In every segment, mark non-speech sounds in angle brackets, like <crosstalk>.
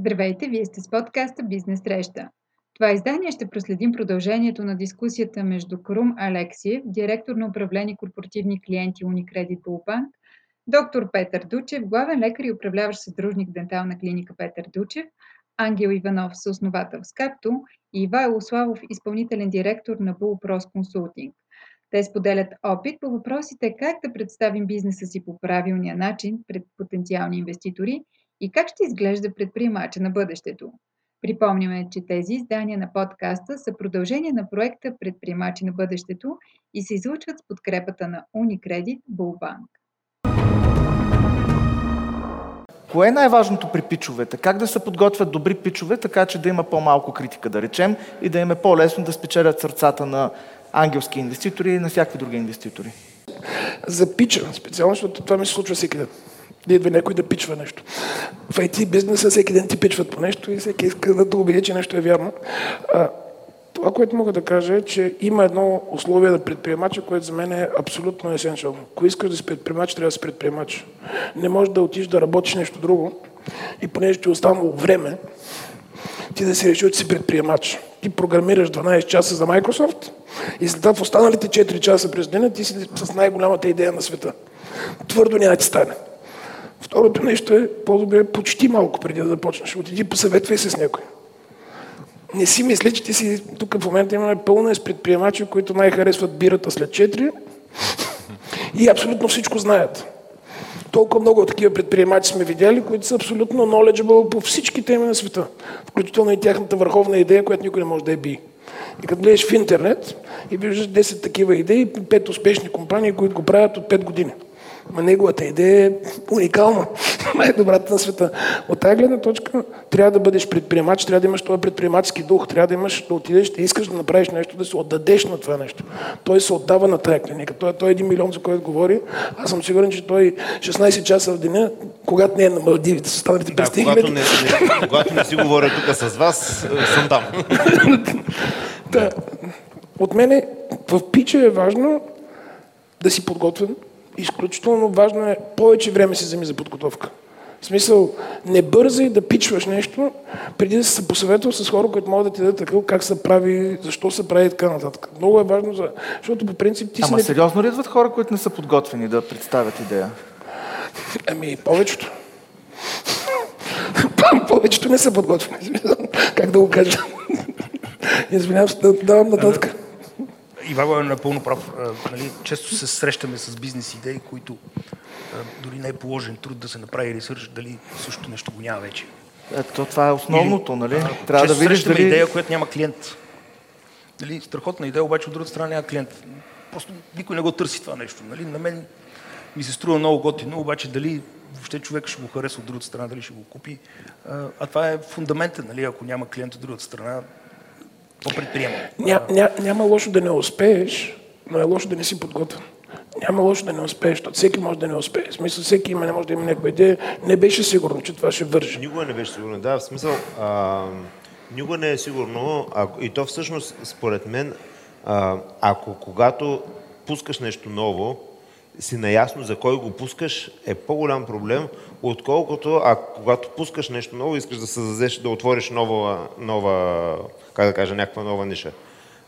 Здравейте, вие сте с подкаста Бизнес среща. Това издание ще проследим продължението на дискусията между Крум Алексиев, директор на управление корпоративни клиенти Unicredit Bullbank, доктор Петър Дучев, главен лекар и управляващ съдружник дентална клиника Петър Дучев, Ангел Иванов, съосновател с Капто и Ивайло Славов, изпълнителен директор на Bullpros Consulting. Те споделят опит по въпросите как да представим бизнеса си по правилния начин пред потенциални инвеститори – и как ще изглежда предприемача на бъдещето. Припомняме, че тези издания на подкаста са продължение на проекта Предприемачи на бъдещето и се излучват с подкрепата на Unicredit Bullbank. Кое е най-важното при пичовете? Как да се подготвят добри пичове, така че да има по-малко критика, да речем, и да им е по-лесно да спечелят сърцата на ангелски инвеститори и на всякакви други инвеститори? За пича, специално, защото това ми се случва всеки ден да идва някой да пичва нещо. В IT бизнеса всеки ден ти пичват по нещо и всеки иска да убеди, че нещо е вярно. А, това, което мога да кажа е, че има едно условие на предприемача, което за мен е абсолютно есенциално. Ако искаш да си предприемач, трябва да си предприемач. Не можеш да отидеш да работиш нещо друго и понеже ти е останало време, ти да си решил, че си предприемач. Ти програмираш 12 часа за Microsoft и след това в останалите 4 часа през деня ти си с най-голямата идея на света. Твърдо няма ти стане. Второто нещо е по-добре почти малко преди да започнеш. Отиди посъветвай се с някой. Не си мисли, че ти си... Тук в момента имаме пълна с предприемачи, които най-харесват бирата след 4 и абсолютно всичко знаят. Толкова много такива предприемачи сме видяли, които са абсолютно knowledgeable по всички теми на света. Включително и тяхната върховна идея, която никой не може да е би. И като гледаш в интернет и виждаш 10 такива идеи, 5 успешни компании, които го правят от 5 години. Ма неговата идея е уникална. <laughs> Най-добрата на света. От тази гледна точка трябва да бъдеш предприемач, трябва да имаш този предприемачески дух, трябва да имаш да отидеш, да искаш да направиш нещо, да се отдадеш на това нещо. Той се отдава на тази клиника. Той, той е един милион, за който говори. Аз съм сигурен, че той 16 часа в деня, когато не е на Малдивите, с останалите да, когато, не, не, когато не си говоря тук с вас, съм там. <laughs> да. От мене в пича е важно да си подготвен, изключително важно е повече време си вземи за подготовка. В смисъл, не бързай да пичваш нещо, преди да се посъветвал с хора, които могат да ти дадат такъв, как се прави, защо се прави и така нататък. Много е важно, за... защото по принцип ти Ама си... сериозно ли идват хора, които не са подготвени да представят идея? Ами, повечето. <laughs> повечето не са подготвени. <laughs> как да го кажа? <laughs> Извинявам се, да давам нататък. Ивайло е напълно прав. Нали, често се срещаме с бизнес идеи, които дори не е положен труд да се направи ресърч, дали също нещо го няма вече. Ето, това е основното, нали? Трябва да видиш дали... идея, която няма клиент. Нали, страхотна идея, обаче от другата страна няма клиент. Просто никой не го търси това нещо. Нали? На мен ми се струва много готино, обаче дали въобще човек ще го хареса от другата страна, дали ще го купи. А, това е фундамента, нали? ако няма клиент от другата страна, какво предприемаме? Ня, ня, няма лошо да не успееш, но е лошо да не си подготвен. Няма лошо да не успееш, защото всеки може да не успее. В смисъл, всеки има, не може да има някаква идея. Не беше сигурно, че това ще върши. Никога не беше сигурно, да. В смисъл, а, никога не е сигурно. А, и то всъщност, според мен, а, ако когато пускаш нещо ново, си наясно за кой го пускаш, е по-голям проблем, отколкото а когато пускаш нещо ново, искаш да създадеш, да отвориш нова, нова как да кажа, някаква нова ниша.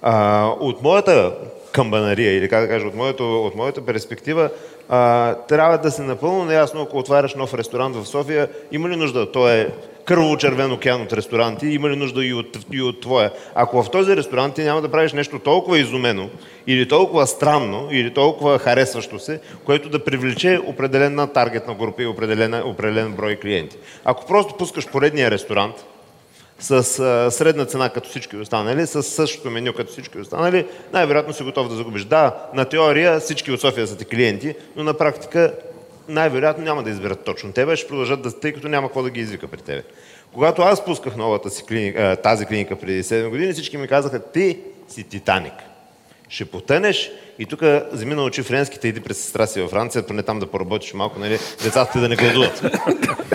А, от моята камбанария, или как да кажа, от моята, от моята перспектива, а, трябва да се напълно наясно, ако отваряш нов ресторант в София, има ли нужда? То е кървово-червен океан от ресторанти, има ли нужда и от, и от твоя? Ако в този ресторант ти няма да правиш нещо толкова изумено, или толкова странно, или толкова харесващо се, което да привлече определена таргетна група и определен, определен брой клиенти. Ако просто пускаш поредния ресторант, с а, средна цена като всички останали, с същото меню като всички останали, най-вероятно си готов да загубиш. Да, на теория всички от София са ти клиенти, но на практика най-вероятно няма да изберат точно тебе, ще продължат да, тъй като няма какво да ги извика при тебе. Когато аз пусках новата си клиника, тази клиника преди 7 години, всички ми казаха, ти си Титаник. Ще потънеш и тук вземи научи френските, иди през сестра си във Франция, поне там да поработиш малко, нали, децата ти да не гладуват.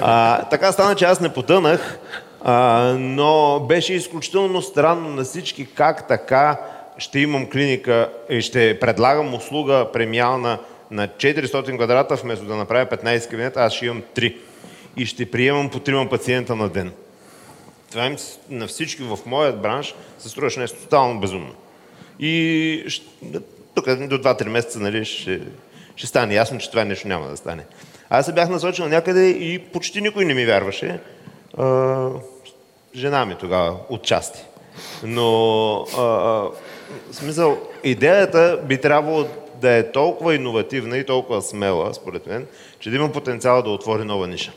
А, така стана, че аз не потънах, а, но беше изключително странно на всички как така ще имам клиника и ще предлагам услуга премиална на 400 квадрата, вместо да направя 15 кабинета, аз ще имам 3. И ще приемам по 3 пациента на ден. това им, на всички в моят бранш се струваше нещо тотално безумно. И тук до 2-3 месеца нали, ще, ще стане ясно, че това нещо няма да стане. Аз се бях насочил някъде и почти никой не ми вярваше. А, жена ми тогава, отчасти. Но, а, а, смисъл, идеята би трябвало да е толкова иновативна и толкова смела, според мен, че да има потенциал да отвори нова ниша.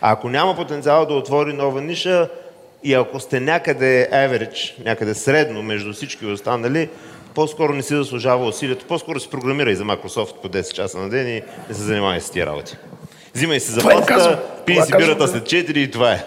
А ако няма потенциал да отвори нова ниша и ако сте някъде average, някъде средно между всички останали, по-скоро не си заслужава усилието, по-скоро си програмирай за Microsoft по 10 часа на ден и не се занимавай с тия работи. Взимай си заплата, пий си бирата след 4 и това е.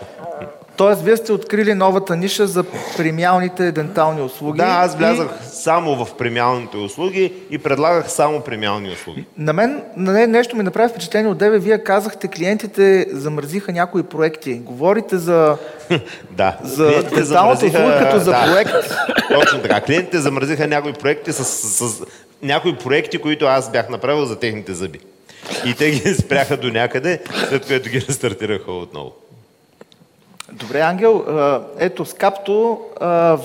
Тоест, вие сте открили новата ниша за премиалните дентални услуги. Да, аз влязах и... само в премиалните услуги и предлагах само премиални услуги. На мен на нещо ми направи впечатление от тебе. Вие казахте, клиентите замързиха някои проекти. Говорите за, <laughs> да. за денталната замързиха... услуга като за да. проект. <laughs> Точно така. Клиентите замързиха някои проекти с, с, с някои проекти, които аз бях направил за техните зъби. И те ги <laughs> спряха до някъде, след което ги рестартираха отново. Добре, Ангел, ето Скапто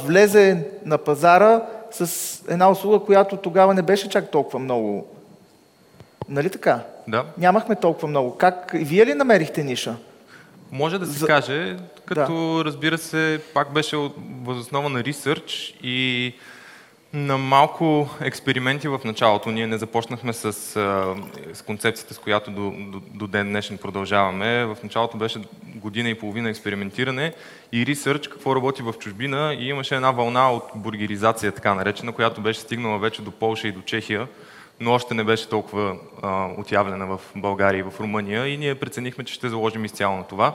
влезе на пазара с една услуга, която тогава не беше чак толкова много. Нали така? Да. Нямахме толкова много. Как? Вие ли намерихте ниша? Може да се За... каже, като да. разбира се, пак беше възоснова на ресърч и на малко експерименти в началото. Ние не започнахме с, с концепцията, с която до, до, до ден днешен продължаваме. В началото беше година и половина експериментиране и ресърч, какво работи в чужбина и имаше една вълна от бургеризация, така наречена, която беше стигнала вече до Полша и до Чехия, но още не беше толкова а, отявлена в България и в Румъния и ние преценихме, че ще заложим изцяло на това.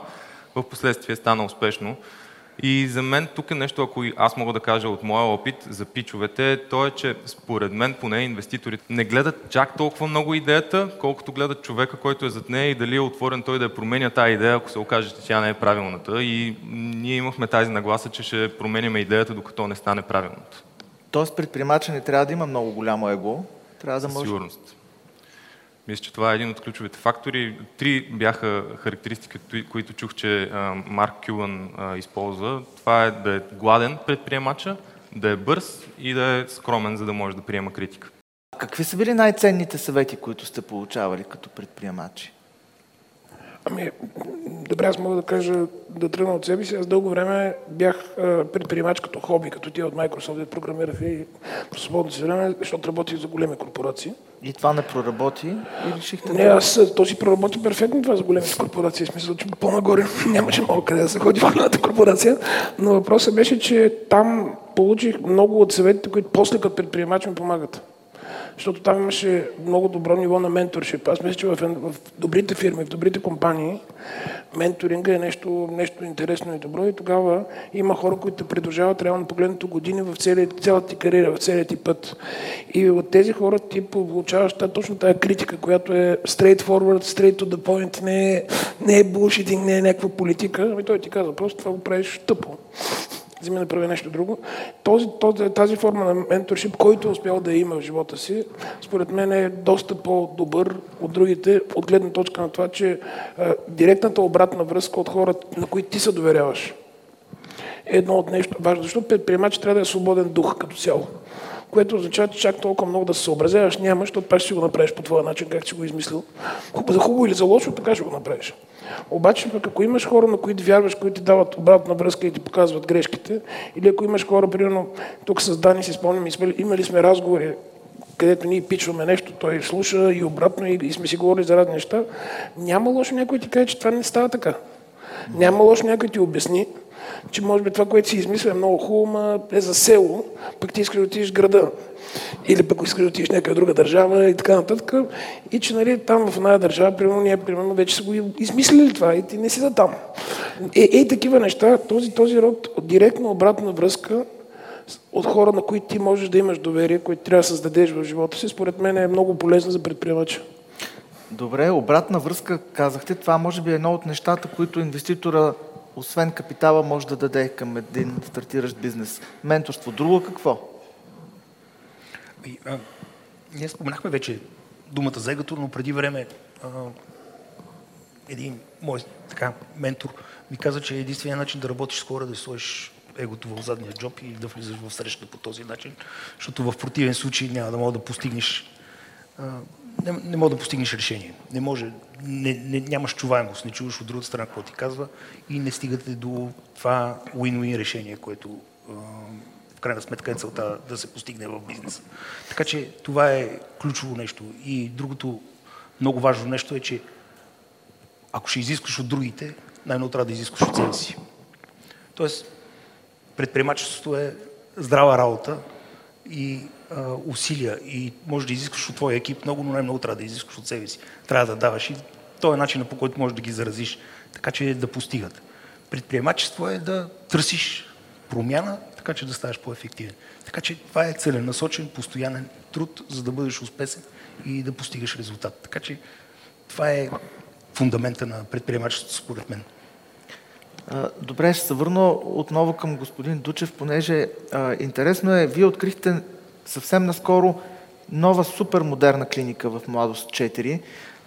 В последствие стана успешно. И за мен тук е нещо, ако аз мога да кажа от моя опит за пичовете, то е, че според мен поне инвеститорите не гледат чак толкова много идеята, колкото гледат човека, който е зад нея и дали е отворен той да я променя тази идея, ако се окаже, че тя не е правилната. И ние имахме тази нагласа, че ще променяме идеята, докато не стане правилната. Тоест предприемача не трябва да има много голямо его, трябва да може... Сигурност. Мисля, че това е един от ключовите фактори. Три бяха характеристики, които чух, че Марк Кюлан използва. Това е да е гладен предприемача, да е бърз и да е скромен, за да може да приема критика. Какви са били най-ценните съвети, които сте получавали като предприемачи? Ами, добре, аз мога да кажа, да тръгна от себе си. Аз дълго време бях предприемач като хоби, като тия от Microsoft, програмираха и по свободното си време, защото работих за големи корпорации. И това не проработи и решихте Не, аз този проработи перфектно това за големите корпорации. В смисъл, че по-нагоре <laughs> нямаше много къде да се ходи в голямата корпорация. Но въпросът беше, че там получих много от съветите, които после като предприемач ми помагат защото там имаше много добро ниво на менторшип. Аз мисля, че в, в добрите фирми, в добрите компании, менторинга е нещо, нещо интересно и добро и тогава има хора, които те придружават реално погледнато години в цялата ти кариера, в целият ти път. И от тези хора ти получаваш точно тази критика, която е straight forward, straight to the point, не е, не е bullshitting, не е някаква политика. Ами той ти казва, просто това го правиш тъпо вземе да прави нещо друго. Този, този, тази форма на менторшип, който е успял да има в живота си, според мен е доста по-добър от другите, от гледна точка на това, че а, директната обратна връзка от хората, на които ти се доверяваш, е едно от нещо важно, защото предприемач трябва да е свободен дух като цяло което означава, че чак толкова много да се съобразяваш няма, защото пак ще го направиш по твоя начин, как си го измислил. За хубаво или за лошо, така ще го направиш. Обаче, пък ако имаш хора, на които вярваш, които ти дават обратна връзка и ти показват грешките, или ако имаш хора, примерно, тук с Дани си спомням, имали сме разговори, където ние пичваме нещо, той слуша и обратно и, сме си говорили за разни неща, няма лошо някой ти каже, че това не става така. Няма лошо някой ти обясни, че може би това, което си измисля е много хубаво, е за село, пък ти искаш да отидеш в града. Или пък искаш да отидеш някаква друга държава и така нататък. И че нали, там в една държава, примерно, ние примерно, вече са го измислили това и ти не си за там. Е, е такива неща, този, този род директно обратна връзка от хора, на които ти можеш да имаш доверие, които трябва да създадеш в живота си, според мен е много полезно за предприемача. Добре, обратна връзка казахте. Това може би е едно от нещата, които инвеститора освен капитала, може да даде към един стартиращ бизнес? Менторство. Друго какво? И, а, ние споменахме вече думата за егото, но преди време а, един мой така, ментор ми каза, че единственият начин да работиш с хора да сложиш егото в задния джоб и да влизаш в среща по този начин, защото в противен случай няма да мога да постигнеш не, не мога да постигнеш решение. Не може, не, не, нямаш чуваемост, не чуваш от другата страна какво ти казва и не стигате до това win-win решение, което в крайна сметка е целта да се постигне в бизнеса. Така че това е ключово нещо. И другото много важно нещо е, че ако ще изискваш от другите, най-много трябва да изискваш от себе си. Тоест, предприемачеството е здрава работа и усилия и може да изискваш от твоя екип много, но най-много трябва да изискваш от себе си. Трябва да даваш и то е начинът по който можеш да ги заразиш, така че да постигат. Предприемачество е да търсиш промяна, така че да ставаш по-ефективен. Така че това е целенасочен, постоянен труд, за да бъдеш успешен и да постигаш резултат. Така че това е фундамента на предприемачеството, според мен. Добре, ще се върна отново към господин Дучев, понеже а, интересно е, вие открихте съвсем наскоро нова супер модерна клиника в Младост 4.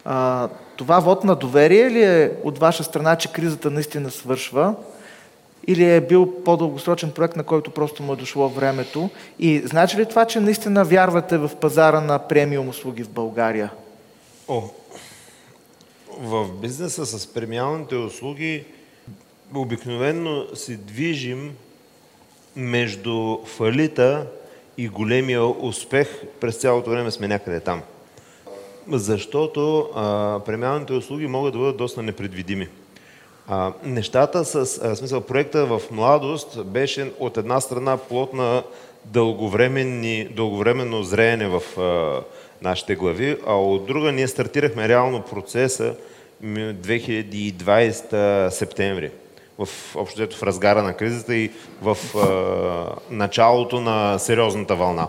А, това вод на доверие ли е от ваша страна, че кризата наистина свършва? Или е бил по-дългосрочен проект, на който просто му е дошло времето? И значи ли това, че наистина вярвате в пазара на премиум услуги в България? О, в бизнеса с премиалните услуги обикновенно се движим между фалита и големия успех през цялото време сме някъде там. Защото а, премиалните услуги могат да бъдат доста непредвидими. А, нещата с а, смисъл, проекта в младост беше от една страна плод на дълговременно зреене в а, нашите глави, а от друга ние стартирахме реално процеса 2020 септември в общото в разгара на кризата и в а, началото на сериозната вълна.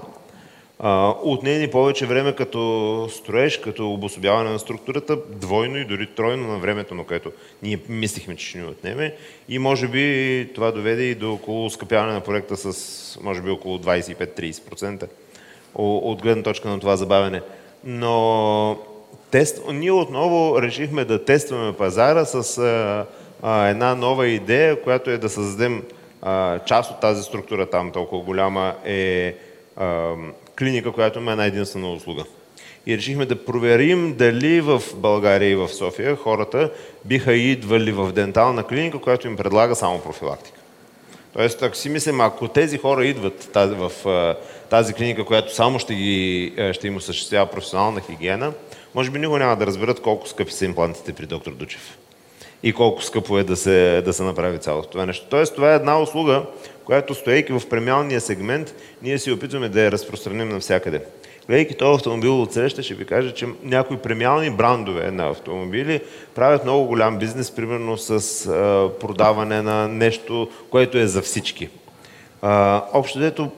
А, отне ни повече време като строеж, като обособяване на структурата, двойно и дори тройно на времето, на което ние мислихме, че ще ни отнеме. И може би това доведе и до около скъпяване на проекта с може би около 25-30% от гледна точка на това забавяне. Но тест... ние отново решихме да тестваме пазара с а, една нова идея, която е да създадем а, част от тази структура там толкова голяма е а, клиника, която има една единствена услуга. И решихме да проверим дали в България и в София хората биха идвали в дентална клиника, която им предлага само профилактика. Тоест, ако си мислим, ако тези хора идват тази, в тази клиника, която само ще, ги, ще им осъществява професионална хигиена, може би никога няма да разберат колко скъпи са имплантите при доктор Дучев и колко скъпо е да се, да се направи цялото това нещо. Тоест, това е една услуга, която стоейки в премиалния сегмент, ние си опитваме да я разпространим навсякъде. Гледайки този автомобил от среща, ще ви кажа, че някои премиални брандове на автомобили правят много голям бизнес, примерно с а, продаване на нещо, което е за всички. А, общо дето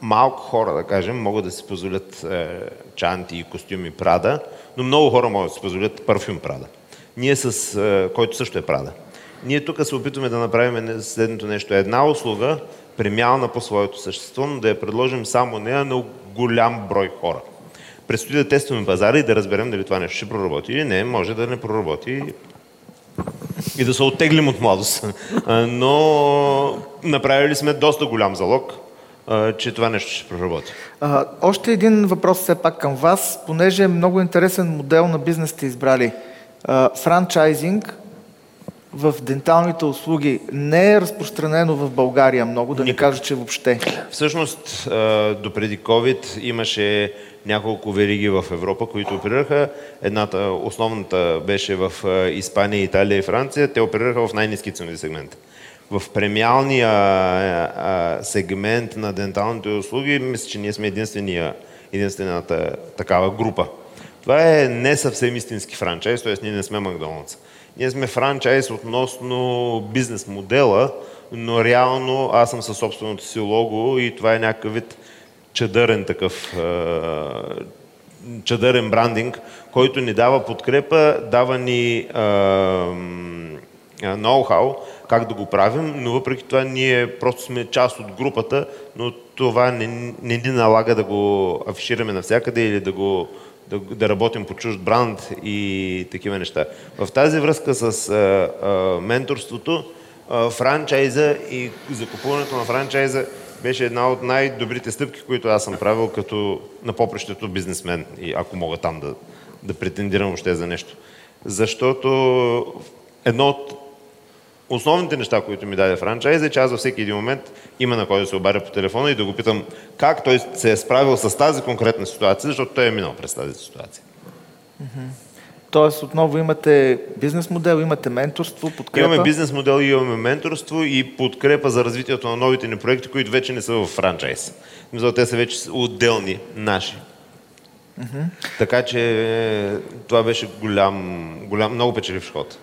малко хора, да кажем, могат да си позволят е, чанти и костюми Прада, но много хора могат да си позволят парфюм Прада ние с, е, който също е Прада. Ние тук се опитваме да направим следното нещо. Една услуга, премиална по своето същество, но да я предложим само нея на голям брой хора. Предстои да тестваме пазара и да разберем дали това нещо ще проработи или не. Може да не проработи и да се оттеглим от младост. <laughs> Но направили сме доста голям залог, че това нещо ще проработи. А, още един въпрос все пак към вас, понеже е много интересен модел на бизнес сте избрали – франчайзинг в денталните услуги не е разпространено в България много, да не кажа, че въобще. Всъщност, допреди COVID имаше няколко вериги в Европа, които оперираха. Едната, основната беше в Испания, Италия и Франция. Те оперираха в най-низки ценови сегмент. В премиалния сегмент на денталните услуги, мисля, че ние сме единствената такава група. Това е не съвсем истински франчайз, т.е. ние не сме Макдоналдс. Ние сме франчайз относно бизнес модела, но реално аз съм със собственото си лого и това е някакъв вид чадърен такъв чадърен брандинг, който ни дава подкрепа, дава ни ноу-хау как да го правим, но въпреки това ние просто сме част от групата, но това не, не ни налага да го афишираме навсякъде или да го да, да работим по чужд бранд и такива неща. В тази връзка с а, а, менторството, а, франчайза и закупуването на франчайза беше една от най-добрите стъпки, които аз съм правил като на попрището бизнесмен, и ако мога там да, да претендирам въобще за нещо. Защото едно от основните неща, които ми даде франчайз е, че аз във всеки един момент има на кой да се обаря по телефона и да го питам как той се е справил с тази конкретна ситуация, защото той е минал през тази ситуация. Тоест, отново имате бизнес модел, имате менторство, подкрепа. Имаме бизнес модел, имаме менторство и подкрепа за развитието на новите ни проекти, които вече не са в франчайз. Мисля, те са вече отделни, наши. Mm-hmm. Така че е, това беше голям, голям много печелив ход.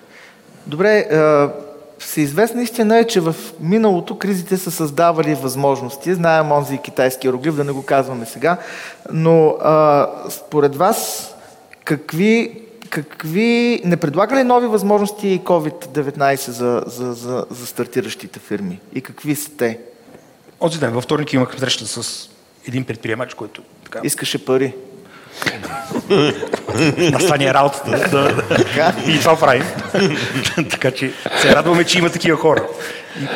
Добре, всеизвестна истина е, че в миналото кризите са създавали възможности. Знаем онзи китайски иероглиф, да не го казваме сега. Но а, според вас, какви, какви... Не предлага ли нови възможности COVID-19 за, за, за, за стартиращите фирми? И какви са те? Онзи ден, във вторник имах среща с един предприемач, който така... Искаше пари. Настане работата. Да, да. И това правим. така че се радваме, че има такива хора. И,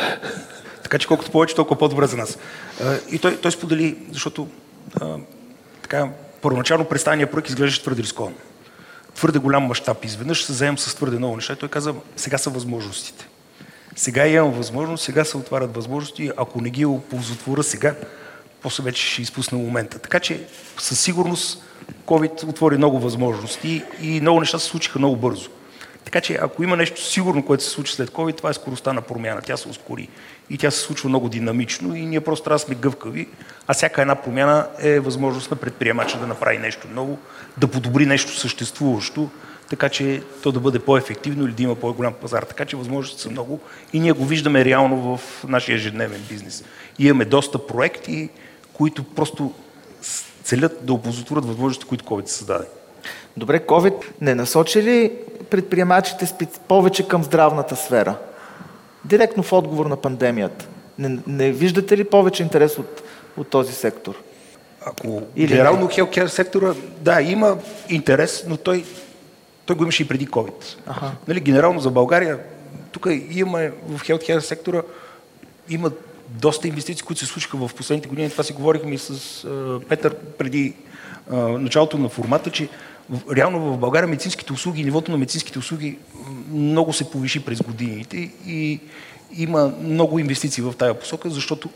така че колкото повече, толкова по-добре за нас. И той, той сподели, защото а, така, първоначално представения проект изглеждаше твърде рискован. Твърде голям мащаб. Изведнъж се заем с твърде много неща. И той каза, сега са възможностите. Сега имам възможност, сега се отварят възможности. Ако не ги оползотворя сега, после вече ще изпусна момента. Така че със сигурност COVID отвори много възможности и много неща се случиха много бързо. Така че ако има нещо сигурно, което се случи след COVID, това е скоростта на промяна. Тя се ускори и тя се случва много динамично и ние просто трябва да сме гъвкави, а всяка една промяна е възможност на предприемача да направи нещо ново, да подобри нещо съществуващо, така че то да бъде по-ефективно или да има по-голям пазар. Така че възможности са много и ние го виждаме реално в нашия ежедневен бизнес. И имаме доста проекти, които просто целят да оползотворят възможностите, които COVID създаде. Добре, COVID не насочи ли предприемачите повече към здравната сфера? Директно в отговор на пандемията. Не, не виждате ли повече интерес от, от този сектор? Ако Или генерално healthcare сектора, да, има интерес, но той, той го имаше и преди COVID. Ага. Нали, генерално за България, тук имаме в healthcare сектора има доста инвестиции, които се случиха в последните години. Това си говорихме и с а, Петър преди а, началото на формата, че в, реално в България медицинските услуги, нивото на медицинските услуги много се повиши през годините и има много инвестиции в тая посока, защото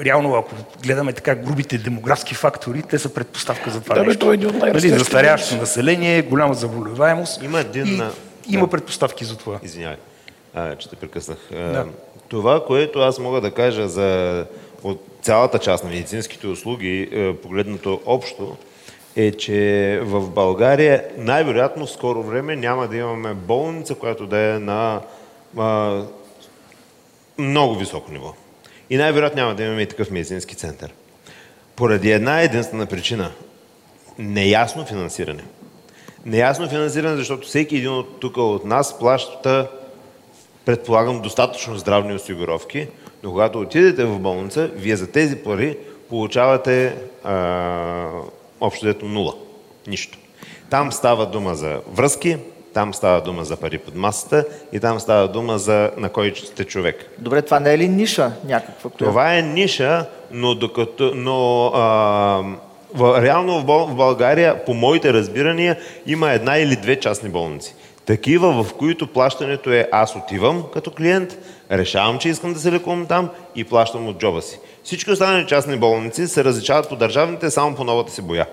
реално, ако гледаме така грубите демографски фактори, те са предпоставка за това да, нещо. е нали, застаряващо население, голяма заболеваемост. Има един... И, да. Има предпоставки за това. Извинявай, а, че те прекъснах. Да. Това, което аз мога да кажа за от цялата част на медицинските услуги, е, погледнато общо, е, че в България най-вероятно в скоро време няма да имаме болница, която да е на а, много високо ниво. И най-вероятно няма да имаме и такъв медицински център. Поради една единствена причина – неясно финансиране. Неясно финансиране, защото всеки един от тук от нас плаща предполагам, достатъчно здравни осигуровки, но когато отидете в болница, вие за тези пари получавате а, общо дето нула. Нищо. Там става дума за връзки, там става дума за пари под масата и там става дума за на кой сте човек. Добре, това не е ли ниша някаква? Това е ниша, но докато... Но, а, в, реално в България, по моите разбирания, има една или две частни болници. Такива, в които плащането е аз отивам като клиент, решавам, че искам да се лекувам там и плащам от джоба си. Всички останали частни болници се различават по държавните само по новата си боя.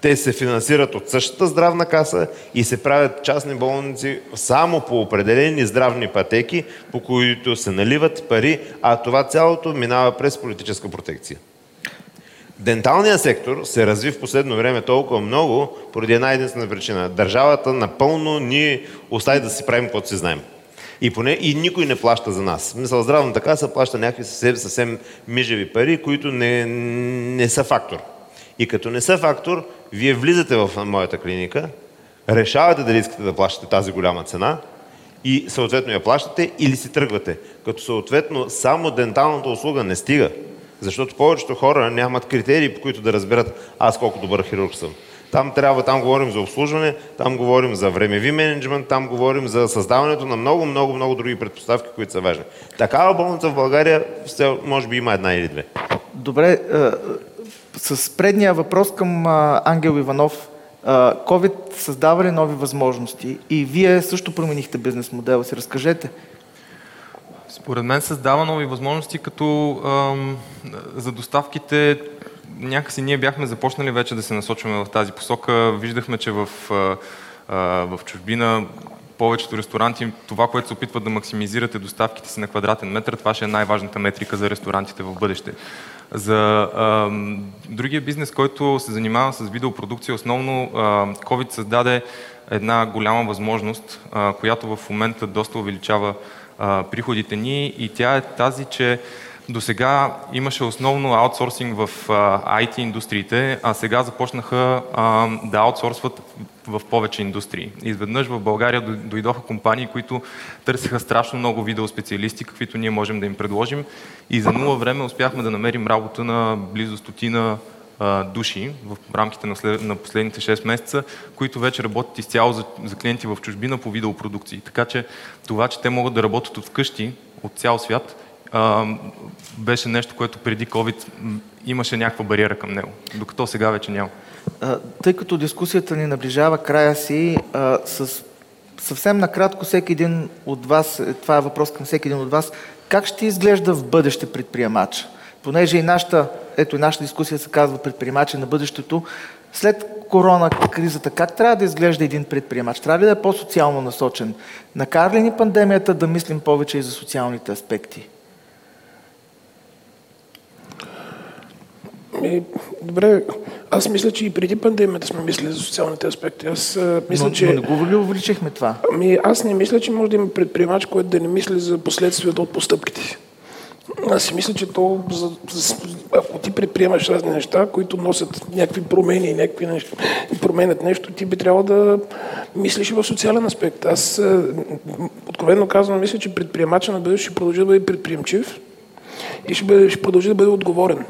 Те се финансират от същата здравна каса и се правят частни болници само по определени здравни пътеки, по които се наливат пари, а това цялото минава през политическа протекция. Денталният сектор се разви в последно време толкова много, поради една единствена причина. Държавата напълно ни остави да си правим каквото си знаем. И, поне, и никой не плаща за нас. Мисъл, здравната каса плаща някакви съвсем, съвсем мижеви пари, които не, не са фактор. И като не са фактор, вие влизате в моята клиника, решавате дали искате да плащате тази голяма цена и съответно я плащате или си тръгвате. Като съответно само денталната услуга не стига. Защото повечето хора нямат критерии, по които да разберат аз колко добър хирург съм. Там трябва, там говорим за обслужване, там говорим за времеви менеджмент, там говорим за създаването на много, много, много други предпоставки, които са важни. Такава болница в България може би има една или две. Добре, с предния въпрос към Ангел Иванов. COVID създава ли нови възможности? И вие също променихте бизнес модела си. Разкажете. Според мен създава нови възможности, като ам, за доставките някакси ние бяхме започнали вече да се насочваме в тази посока. Виждахме, че в, а, в чужбина повечето ресторанти, това, което се опитват да максимизирате доставките си на квадратен метър, това ще е най-важната метрика за ресторантите в бъдеще. За а, другия бизнес, който се занимава с видеопродукция, основно а, COVID създаде една голяма възможност, а, която в момента доста увеличава приходите ни и тя е тази, че до сега имаше основно аутсорсинг в IT индустриите, а сега започнаха да аутсорсват в повече индустрии. Изведнъж в България дойдоха компании, които търсиха страшно много видеоспециалисти, каквито ние можем да им предложим и за нула време успяхме да намерим работа на близо стотина души в рамките на, след, на последните 6 месеца, които вече работят изцяло за, за клиенти в чужбина по видеопродукции. Така че това, че те могат да работят от вкъщи, от цял свят, а, беше нещо, което преди COVID имаше някаква бариера към него, докато сега вече няма. Тъй като дискусията ни наближава края си, а, с съвсем накратко всеки един от вас, е, това е въпрос към всеки един от вас, как ще изглежда в бъдеще предприемач? Понеже и нашата, ето и нашата дискусия се казва предприемачи на бъдещето, след корона кризата, как трябва да изглежда един предприемач? Трябва ли да е по-социално насочен? Накара ли ни пандемията да мислим повече и за социалните аспекти? Ми, добре, аз мисля, че и преди пандемията сме мислили за социалните аспекти. Аз а, мисля, но, че... Но не го ли увеличихме това? Ами, аз не мисля, че може да има предприемач, който да не мисли за последствията от постъпките си. Аз си мисля, че то, за, за, ако ти предприемаш разни неща, които носят някакви промени и някакви неща, променят нещо, ти би трябвало да мислиш и в социален аспект. Аз, откровенно казвам, мисля, че предприемача на бъдеще ще продължи да бъде предприемчив и ще, бъде, ще продължи да бъде отговорен.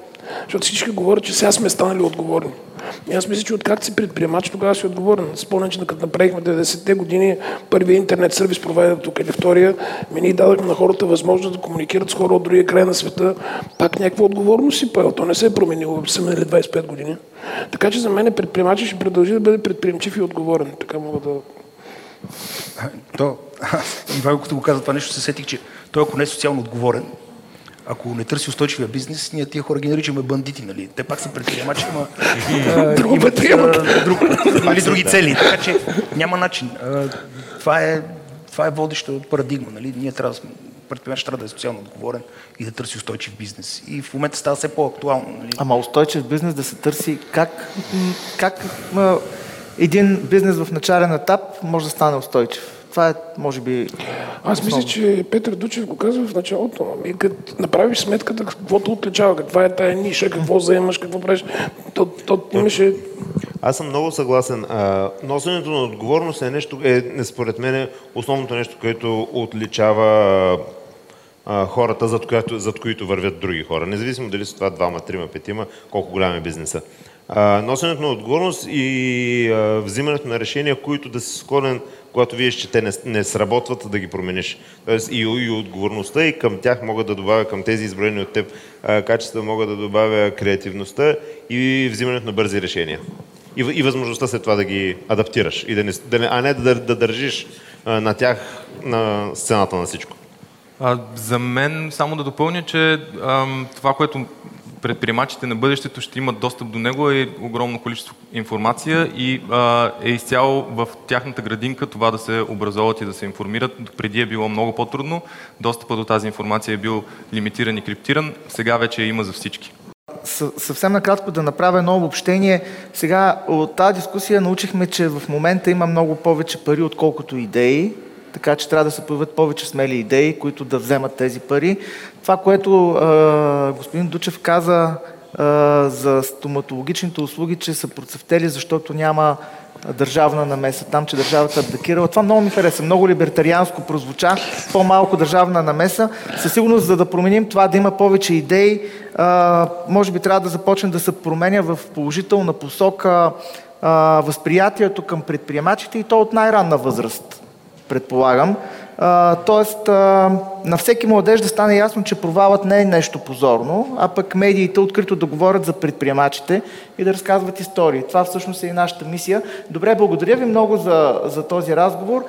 Защото всички говорят, че сега сме станали отговорни. И аз мисля, че откакто си предприемач, тогава си отговорен. Спомням, че като направихме 90-те години първият интернет сервис провайдер тук или втория, ми ние дадахме на хората възможност да комуникират с хора от другия край на света. Пак някаква отговорност си поел. То не се е променило в 25 години. Така че за мен предприемачът ще продължи да бъде предприемчив и отговорен. Така мога да... То, <laughs> Ивайло, като го каза това нещо, се сетих, че той ако не е социално отговорен, ако не търси устойчивия бизнес, ние тия хора ги наричаме бандити, нали? Те пак са предприемачи, ама имат друг, нали, други цели. Така че няма начин. Това е, това е водеща парадигма. Нали? Ние трябва да сме предприемач трябва да е социално отговорен и да търси устойчив бизнес. И в момента става все по-актуално. Нали? Ама устойчив бизнес да се търси как, как един бизнес в начален етап може да стане устойчив? Това е, може би. Аз мисля, че Петър Дучев го казва в началото. Ами, като направиш сметката, каквото отличава, каква е тая ниша, какво заемаш, какво правиш, то, то имаше. Аз съм много съгласен. А, носенето на отговорност е нещо, е, според мен, основното нещо, което отличава а, хората, зад, която, зад които вървят други хора. Независимо дали са това двама, трима, петима, колко голям е бизнеса. А, носенето на отговорност и а, взимането на решения, които да си склонен когато вие че те не, не сработват, да ги промениш. Тоест и, и отговорността и към тях мога да добавя, към тези изброени от теб качества, мога да добавя креативността и взимането на бързи решения. И, и възможността след това да ги адаптираш, и да не, да не, а не да, да държиш а, на тях на сцената на всичко. А, за мен, само да допълня, че ам, това, което предприемачите на бъдещето ще имат достъп до него е огромно количество информация и а, е изцяло в тяхната градинка това да се образоват и да се информират. Преди е било много по-трудно. Достъпът до тази информация е бил лимитиран и криптиран. Сега вече има за всички. Съвсем накратко да направя едно обобщение. Сега от тази дискусия научихме, че в момента има много повече пари, отколкото идеи така че трябва да се появят повече смели идеи, които да вземат тези пари. Това, което а, господин Дучев каза а, за стоматологичните услуги, че са процъфтели, защото няма държавна намеса там, че държавата абдакирала. Това много ми хареса. Много либертарианско прозвуча. По-малко държавна намеса. Със сигурност, за да променим това, да има повече идеи, а, може би трябва да започне да се променя в положителна посока а, възприятието към предприемачите и то от най-ранна възраст, предполагам. Тоест, на всеки младеж да стане ясно, че провалът не е нещо позорно, а пък медиите открито да говорят за предприемачите и да разказват истории. Това всъщност е и нашата мисия. Добре, благодаря ви много за, за този разговор.